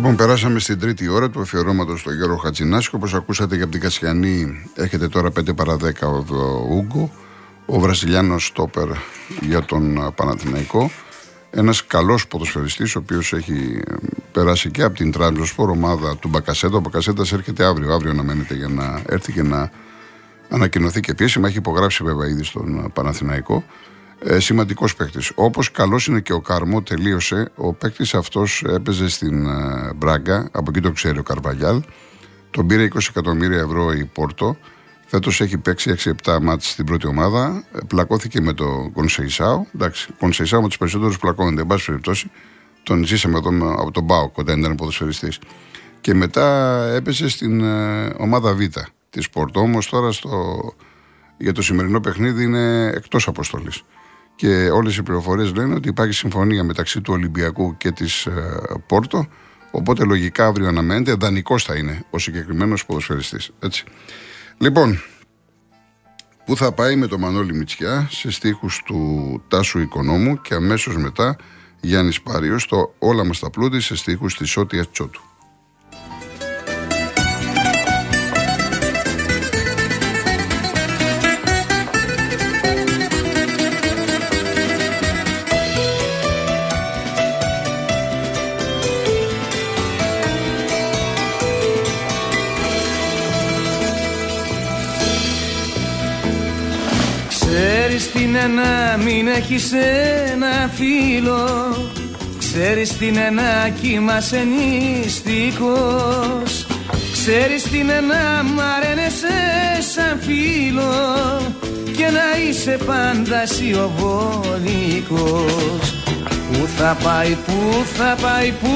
Λοιπόν, περάσαμε στην τρίτη ώρα του αφιερώματος στο Γιώργο Χατζινάσικο. Όπως ακούσατε και από την Κασιανή, έρχεται τώρα 5 παρα 10 ο Ούγκο, ο Βραζιλιάνος Στόπερ για τον Παναθηναϊκό. Ένας καλός ποδοσφαιριστής, ο οποίος έχει περάσει και από την Τραμπζοσπορ ομάδα του Μπακασέτα. Ο Μπακασέτας έρχεται αύριο, αύριο να μένετε για να έρθει και να ανακοινωθεί και επίσημα. Έχει υπογράψει βέβαια ήδη στον Παναθηναϊκό. Ε, Σημαντικός παίκτης. Όπως καλός είναι και ο Καρμό, τελείωσε. Ο παίκτης αυτός έπαιζε στην ε, Μπράγκα, από εκεί το ξέρει ο Καρβαγιάλ. Τον πήρε 20 εκατομμύρια ευρώ η Πόρτο. Φέτος έχει παίξει 6-7 μάτς στην πρώτη ομάδα. Ε, πλακώθηκε με το Κονσεϊσάου. Εντάξει, Κονσεϊσάου με τους περισσότερους πλακώνονται. Εν πάση περιπτώσει, τον ζήσαμε εδώ από τον Μπάου, κοντά ήταν ποδοσφαιριστής. Και μετά έπεσε στην ε, ομάδα Β της Πόρτο. Όμως τώρα στο, για το σημερινό παιχνίδι είναι εκτός αποστολής και όλες οι πληροφορίες λένε ότι υπάρχει συμφωνία μεταξύ του Ολυμπιακού και της ε, Πόρτο οπότε λογικά αύριο αναμένεται δανεικός θα είναι ο συγκεκριμένος ποδοσφαιριστής έτσι. Λοιπόν, πού θα πάει με το Μανώλη Μητσιά; Σε στίχους του Τάσου Οικονόμου και αμέσως μετά Γιάννης Πάριος το «Όλα μας τα πλούτη» σε στίχους της Σότια Τσότου. Είναι να μην έχεις ένα φίλο. Ξέρεις τι είναι να κοιμάσαι νηστικός Ξέρεις τι είναι να μ' αρένεσαι σαν φίλο. Και να είσαι πάντα σιωβολικός Πού θα πάει, πού θα πάει, πού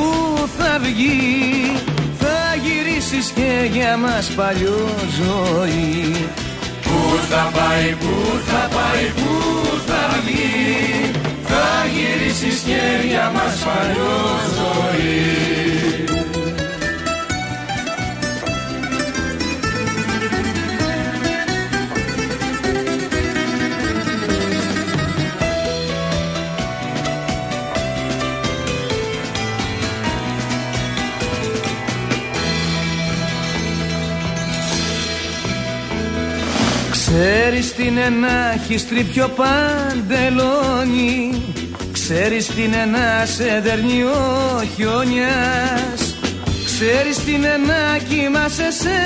θα βγει. Θα γυρίσεις και για μας παλιό ζωή Πού θα πάει, πού θα πάει, πού θα βγει Θα γυρίσεις και για μας παλιό ζωή Ξέρεις τι είναι να έχεις τρίπιο παντελόνι. Ξέρεις τι είναι να σε δέρνει ο χιόνιας Ξέρεις τι είναι να κοιμάσαι σε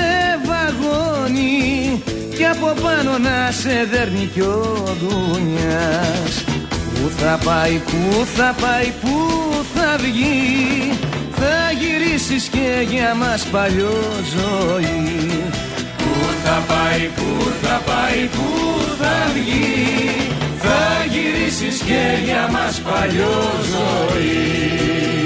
βαγόνι. Κι από πάνω να σε δέρνει κι ο δουνιάς Πού θα πάει, πού θα πάει, πού θα βγει. Θα γυρίσεις και για μας παλιό ζωή. Θα πάει, πού θα πάει, πού θα βγει Θα γυρίσεις και για μας παλιό ζωή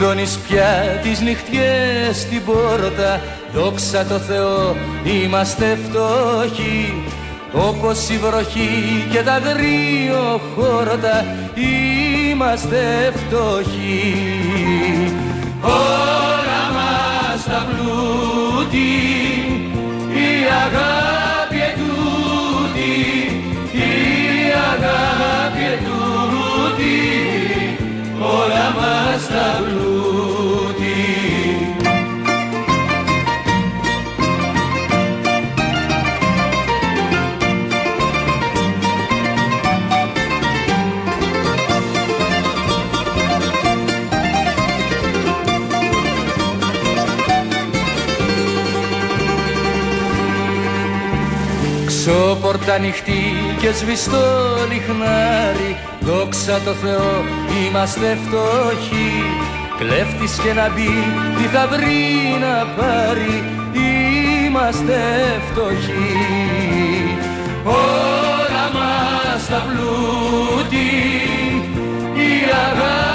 κλειδώνεις πια τις νυχτιές στην πόρτα. Δόξα τω Θεώ είμαστε φτωχοί. Όπως η βροχή και τα χόρτα είμαστε φτωχοί. Όλα μας τα πλούτη η αγάπη ετούτη η αγάπη ετούτη. Όλα μας τα Πίσω πόρτα ανοιχτή και σβηστό λιχνάρι. Δόξα το Θεό είμαστε φτωχοί. Κλέφτης και να μπει τι θα βρει να πάρει. Είμαστε φτωχοί. Όλα μας τα πλούτη η αγάπη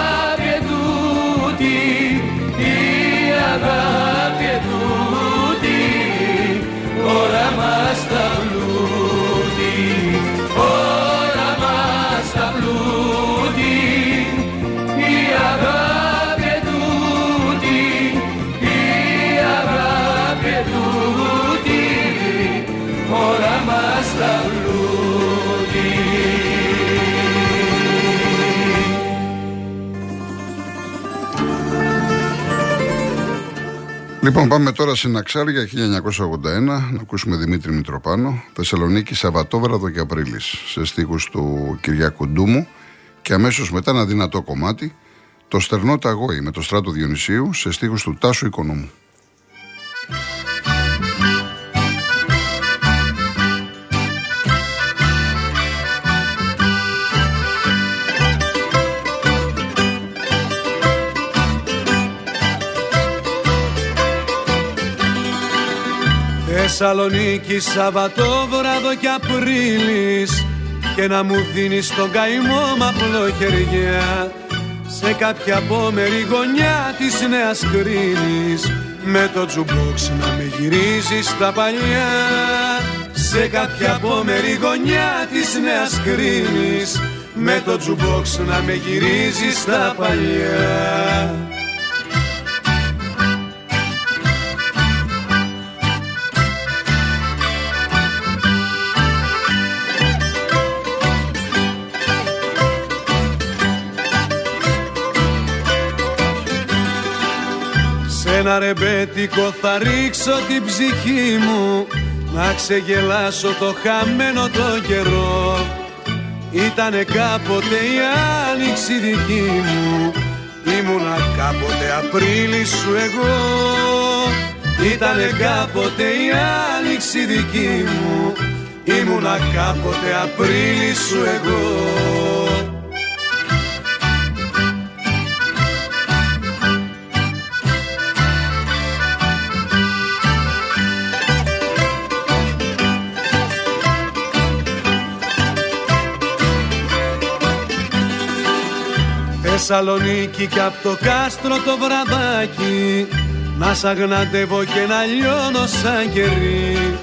Λοιπόν, πάμε τώρα στην Αξάρια 1981 να ακούσουμε Δημήτρη Μητροπάνο. Θεσσαλονίκη, Σαββατόβραδο και Απρίλης. Σε στίχους του Κυριάκου Ντούμου. Και αμέσως μετά ένα δυνατό κομμάτι. Το Στερνό Ταγόη με το στράτο Διονυσίου σε στίχους του Τάσου Οικονόμου. Θεσσαλονίκη Σαββατόβραδο και Απρίλης. Και να μου δίνεις τον καημό μ' χεριά. Σε κάποια απόμερη γωνιά της Νέας Κρίνης με το τζουμπόξ να με γυρίζεις τα παλιά. Σε κάποια απόμερη γωνιά της Νέας Κρίνης με το τζουμπόξ να με γυρίζεις τα παλιά ένα ρεμπέτικο θα ρίξω την ψυχή μου. Να ξεγελάσω το χαμένο το καιρό. Ήτανε κάποτε η άνοιξη δική μου. Ήμουνα κάποτε Απρίλη σου εγώ. Ήτανε κάποτε η άνοιξη δική μου. Ήμουνα κάποτε Απρίλη σου εγώ Θεσσαλονίκη και απ' το κάστρο το βραδάκι. Να σ' αγναντεύω και να λιώνω σαν κερί.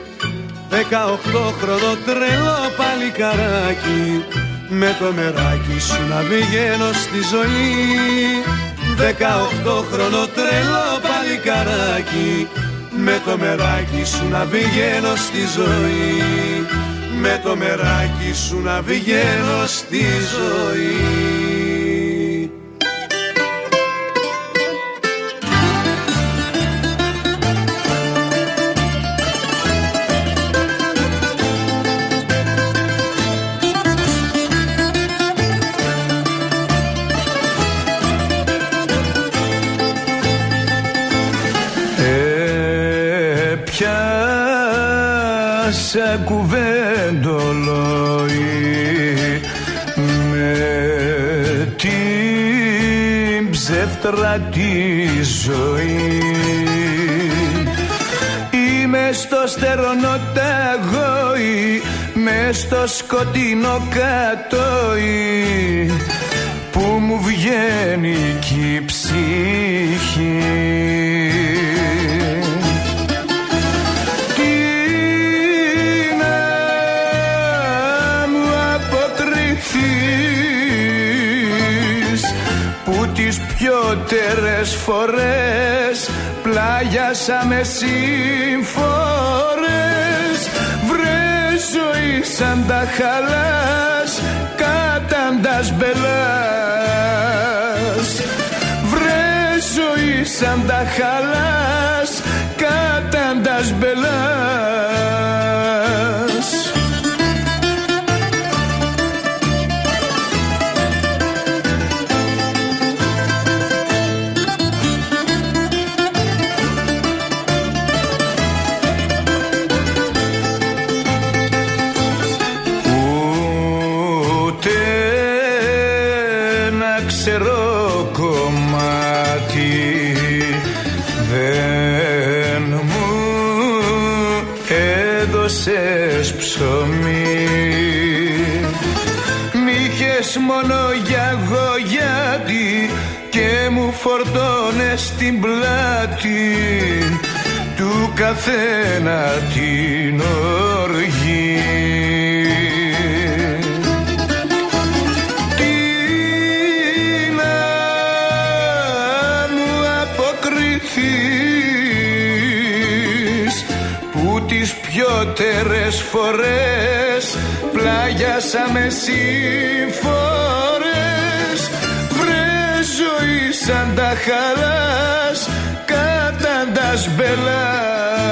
Δεκαοχτώ χρονό τρελό παλικαράκι. Με το μεράκι σου να βγαίνω στη ζωή. Δεκαοχτώ χρονό τρελό παλικαράκι. Με το μεράκι σου να βγαίνω στη ζωή. Με το μεράκι σου να βγαίνω στη ζωή ψεύτρα τη ζωή. Είμαι στο στερονό ταγόη μες στο σκοτεινό κατόι πλάγιασαμε σύμφορες Βρε ζωή σαν τα χαλάς καταντάς μπελάς. Βρε ζωή σαν τα χαλάς καταντάς μπελάς φορτώνες την πλάτη του καθένα την οργή. Τι να μου αποκριθείς που τις πιότερες φορές πλάγιασαμε συμφορές βρε ζωή σαν τα χαλάς κατάντας μπελάς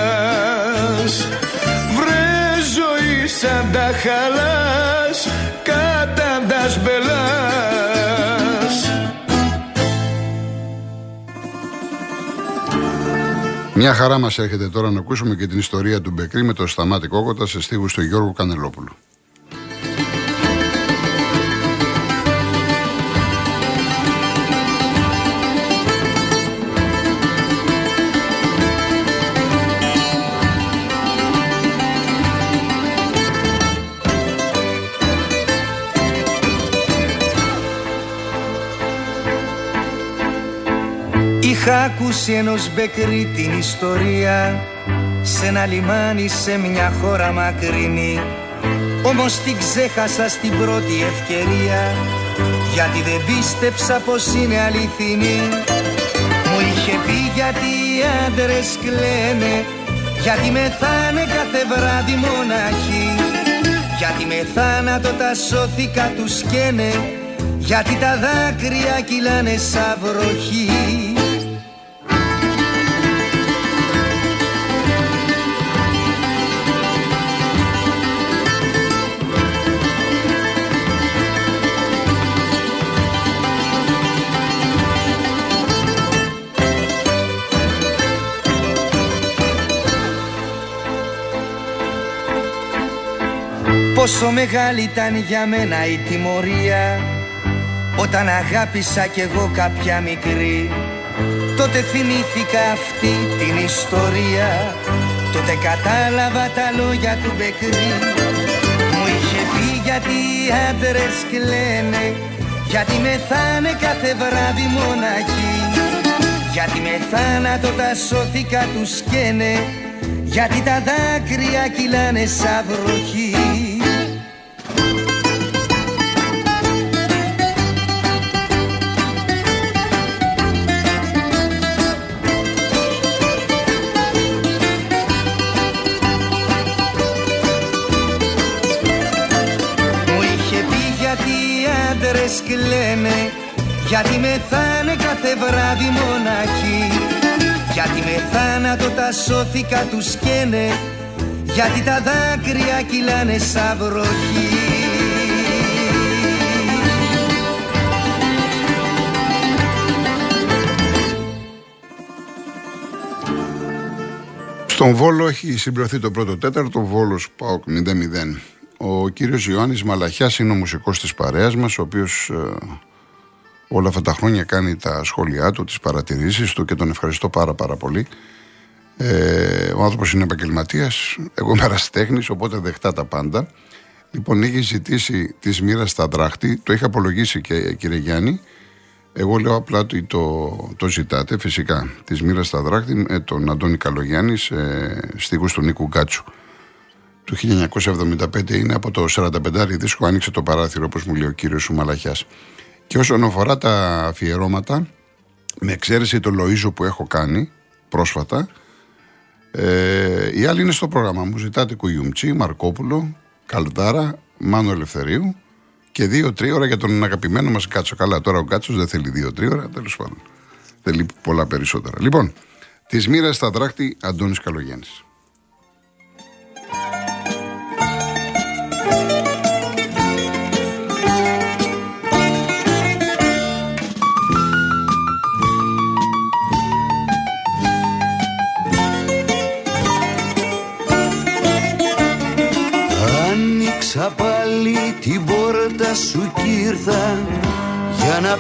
βρε ζωή σαν τα χαλάς κατάντας μπελάς Μια χαρά μας έρχεται τώρα να ακούσουμε και την ιστορία του Μπεκρή με το Σταμάτη Κόκοτα σε στίχους του Γιώργου Κανελόπουλου. Είχα ακούσει ενός μπεκρή την ιστορία Σε ένα λιμάνι σε μια χώρα μακρινή. Όμως την ξέχασα στην πρώτη ευκαιρία Γιατί δεν πίστεψα πως είναι αληθινή. Μου είχε πει γιατί οι άντρες κλαίνε Γιατί μεθάνε κάθε βράδυ μοναχοί. Γιατί με θάνατο τα σώθηκα τους καίνε γιατί τα δάκρυα κυλάνε σαν βροχή Πόσο μεγάλη ήταν για μένα η τιμωρία. Όταν αγάπησα κι εγώ κάποια μικρή Τότε θυμήθηκα αυτή την ιστορία. Τότε κατάλαβα τα λόγια του Μπεκρή. Μου είχε πει γιατί οι άντρες κλαίνε Γιατί μεθάνε κάθε βράδυ μοναχοί. Γιατί με θάνατο τα σώθηκα τους σκαίνε γιατί τα δάκρυα κυλάνε σαν βροχή κλαίνε Γιατί μεθάνε κάθε βράδυ μοναχοί Γιατί με θάνατο τα σώθηκα τους σκαίνε Γιατί τα δάκρυα κυλάνε σαν βροχή Στον Βόλο έχει συμπληρωθεί το πρώτο τέταρτο, Βόλος ΠΑΟΚ 0-0. Ο κύριος Ιωάννης Μαλαχιάς είναι ο μουσικός της παρέας μας, ο οποίος ε, όλα αυτά τα χρόνια κάνει τα σχόλιά του, τις παρατηρήσεις του και τον ευχαριστώ πάρα πάρα πολύ. Ε, ο άνθρωπος είναι επαγγελματίας, εγώ είμαι αραστέχνης, οπότε δεχτά τα πάντα. Λοιπόν, έχει ζητήσει της μοίρας στα δράχτη, το είχα απολογίσει και κύριε Γιάννη. Εγώ λέω απλά ότι το, το ζητάτε, φυσικά, της μοίρας στα δράχτη με τον Αντώνη Καλογιάννης σε στίχους του Νίκου Γκάτσου. Του 1975 είναι από το 45 δίσκο άνοιξε το παράθυρο, όπως μου λέει ο κύριος Σουμαλαχιάς. Και όσον αφορά τα αφιερώματα, με εξαίρεση το Λοΐζο που έχω κάνει πρόσφατα, ε, οι άλλοι είναι στο πρόγραμμα μου. Ζητάτε Κουγιουμτσί, Μαρκόπουλο, Καλδάρα, Μάνο Ελευθερίου και δύο-τρία ώρα για τον αγαπημένο μας Κάτσο. Καλά, τώρα ο Κάτσος δεν θέλει δύο-τρία ώρα, τέλος πάντων. Θέλει πολλά περισσότερα. Λοιπόν, τη μοίρα στα δράκτη Αντώνης Καλογέννης.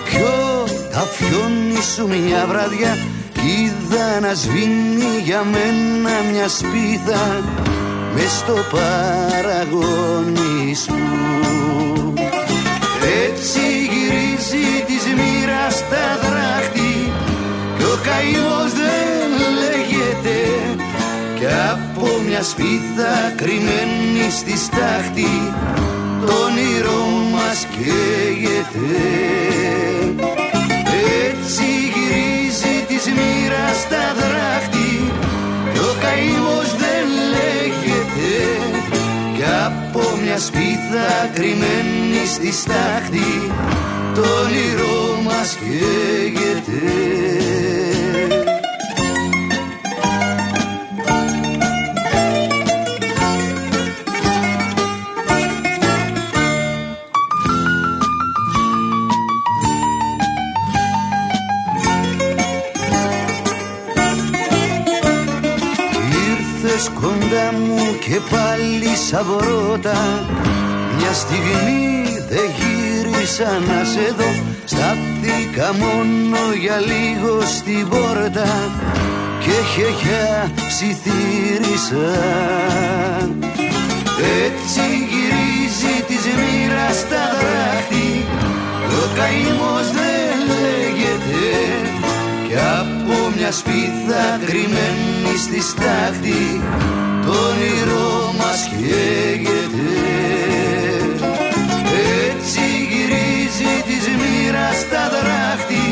Πιω τα φιόνι σου μια βραδιά Είδα να σβήνει για μένα μια σπίθα μες στο παραγόνι σου. Έτσι γυρίζει της μοίρας τα δράχτη Κι ο καημός δεν λέγεται Κι από μια σπίθα κρυμμένη στη στάχτη Το όνειρό μας καίγεται Έτσι γυρίζει της μοίρας τα δράχτη Κι ο καημός δεν λέγεται. Κι από μια σπίθα κρυμμένη στη στάχτη Το όνειρό μας καίγεται στιγμή δεν γύρισα να σε δω. Στάθηκα μόνο για λίγο στην πόρτα Και χεχιά ψιθύρισα. Έτσι γυρίζει της μοίρας τα δράχτη Ο καημός δεν λέγεται Κι από μια σπίθα κρυμμένη στη στάχτη. Το όνειρό μας καίγεται γυρίζει της μοίρας τα δράχτη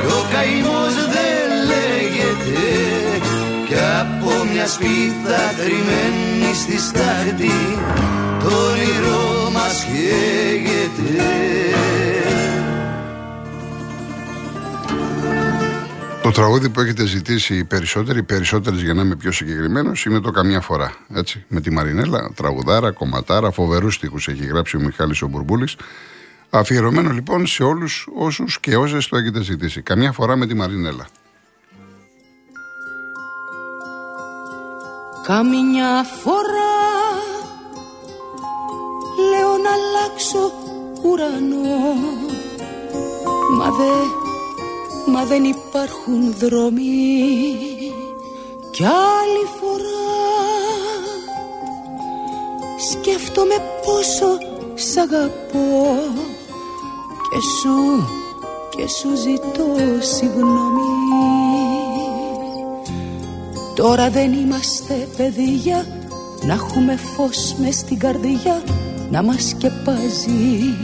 Κι ο καημός δεν λέγεται Κι από μια σπίθα κρυμμένη στη στάχτη Το όνειρό μας καίγεται Το τραγούδι που έχετε ζητήσει οι περισσότεροι, οι περισσότερες για να είμαι πιο συγκεκριμένος, είναι το Καμιά φορά. Έτσι, με τη Μαρινέλα, τραγουδάρα, κομματάρα, φοβερούς στίχους έχει γράψει ο Μιχάλης ο Μπουρμπούλης. Αφιερωμένο λοιπόν σε όλους όσους και όσες το έχετε ζητήσει. Καμιά φορά με τη Μαρινέλα. Καμιά φορά λέω να αλλάξω ουρανό Μα δε, μα δεν υπάρχουν δρόμοι Κι άλλη φορά σκέφτομαι πόσο σ' αγαπώ Και σου, και σου ζητώ συγγνώμη. Τώρα δεν είμαστε παιδεία Να έχουμε φως μες στην καρδιά Να μας σκεπάζει.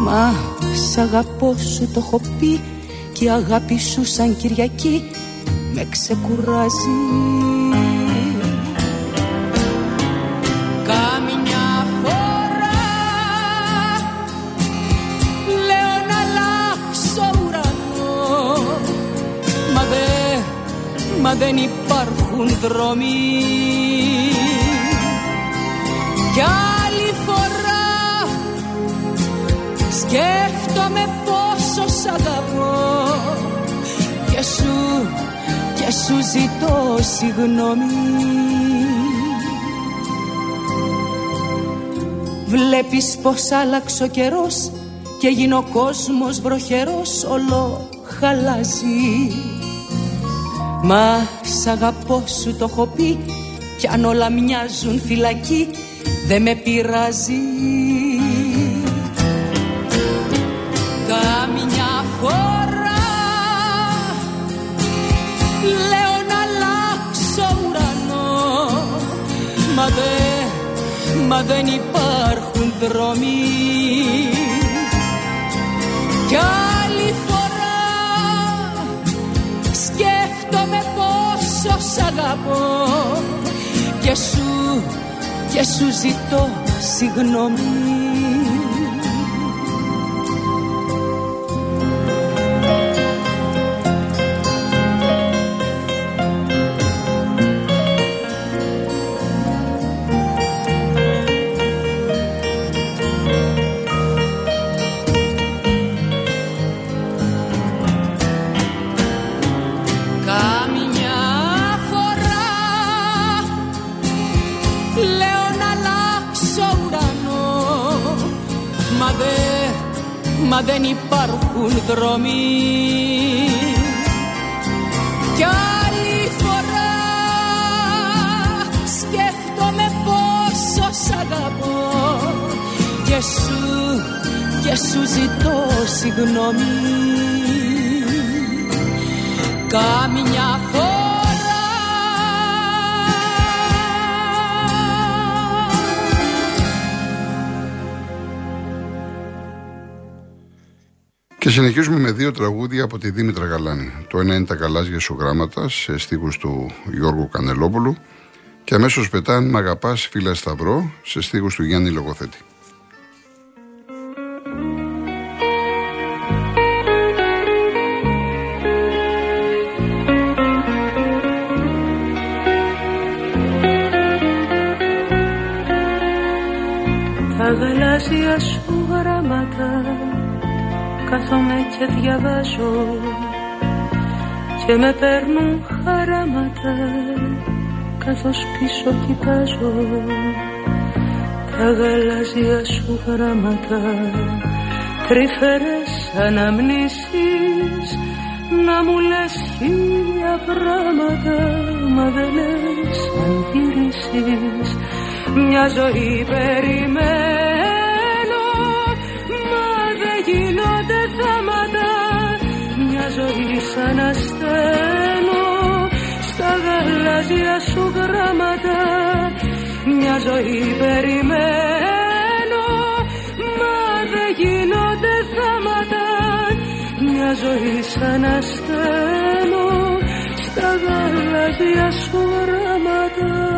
Μα σ' αγαπώ σου το έχω πει Και η αγάπη σου σαν Κυριακή Με ξεκουράζει δεν υπάρχουν δρόμοι. Κι άλλη φορά Σκέφτομαι πόσο σ' αγαπώ. Και σου, και σου ζητώ συγγνώμη. Βλέπεις πως άλλαξε ο καιρός Και έγινε ο κόσμος βροχερός. Όλο χαλάζει Μα σ' αγαπώ σου το έχω πει Κι αν όλα μοιάζουν φυλακή Δεν με πειράζει. Καμιά φορά Λέω να αλλάξω ουρανό. Μα δεν, μα δεν υπάρχουν δρόμοι. Κι σ' αγαπώ. Και σου, και σου ζητώ συγγνώμη δεν υπάρχουν δρόμοι. Κι άλλη φορά σκέφτομαι πόσο σ' αγαπώ. Και σου, και σου ζητώ συγγνώμη. Κάμια φορά Και συνεχίζουμε με δύο τραγούδια από τη Δήμητρα Γαλάνη. Το ένα είναι τα γαλάζια σου γράμματα σε στίχους του Γιώργου Κανελόπουλου και αμέσως πετάν «Μ' αγαπάς φίλα Σταυρό» σε στίχους του Γιάννη Λογοθέτη. Τα γαλάζια σου γράμματα κάθομαι και διαβάζω και με παίρνουν χαράματα καθώς πίσω κοιτάζω τα γαλάζια σου γράμματα. Τρυφερές αναμνήσεις να μου λες χίλια πράγματα μα δεν λες αν γυρίσεις μια ζωή περιμένω ζωή σαν ασθένω στα γαλάζια σου γράμματα. Μια ζωή περιμένω μα δεν γίνονται θάματα. Μια ζωή σαν ασθένω στα γαλάζια σου γράμματα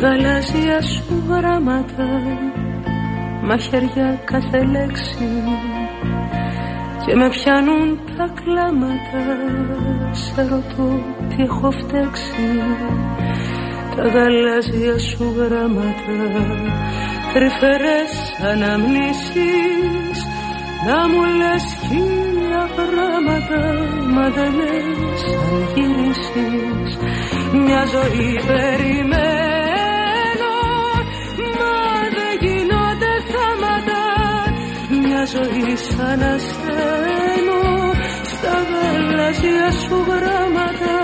γαλάζια σου γράμματα μαχαιριά κάθε λέξη και με πιάνουν τα κλάματα. Σε ρωτώ τι έχω φταίξει. Τα γαλάζια σου γράμματα τρυφερές αναμνήσεις να μου λες χίλια πράγματα μα δεν λες αν γυρίσεις. Μια ζωή περιμένω ζωή σαν ασθένω στα γαλάζια σου γράμματα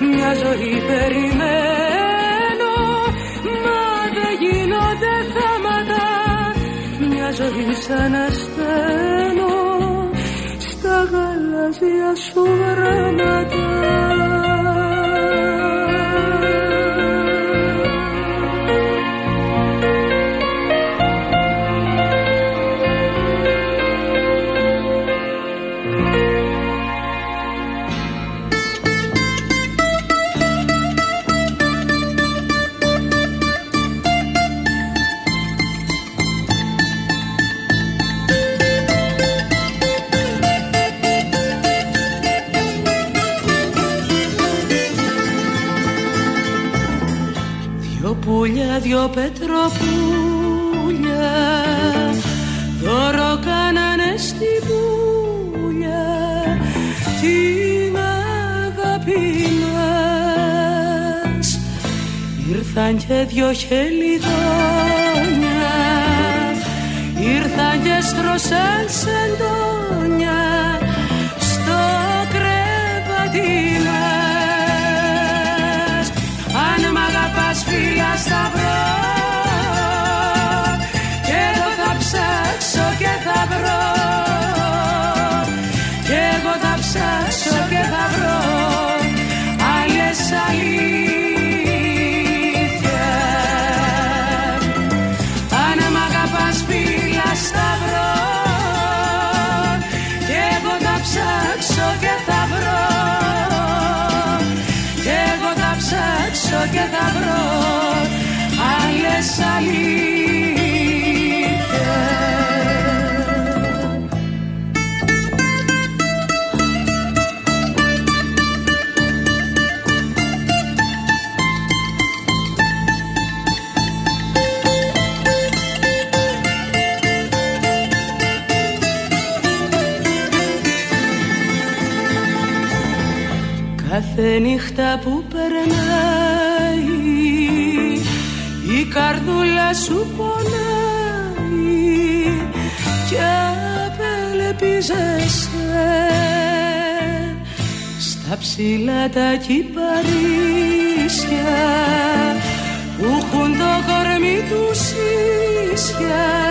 μια ζωή περιμένω μα δεν γίνονται θάματα μια ζωή σαν ασθένω στα γαλάζια σου γράμματα δυο πετροπούλια δώρο κάνανε στη πουλιά την αγάπη μας ήρθαν και δυο χελιδόνια ήρθαν και στρώσαν σεντόνια φίλα νύχτα που σου πονάει και απελεπίζεσαι στα ψηλά τα κυπαρίσια που έχουν το κορμί τους ίσια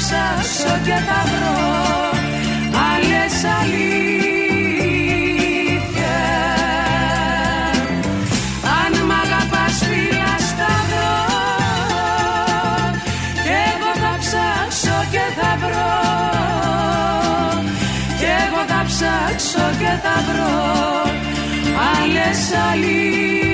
εγώ θα ψάσω και θα βρω. Άλλες αλήθεια αν μ' αγαπάς φίλα σταυρό κι εγώ θα ψάξω και θα βρω. Κι εγώ θα ψάξω και θα βρω άλλες αλήθειες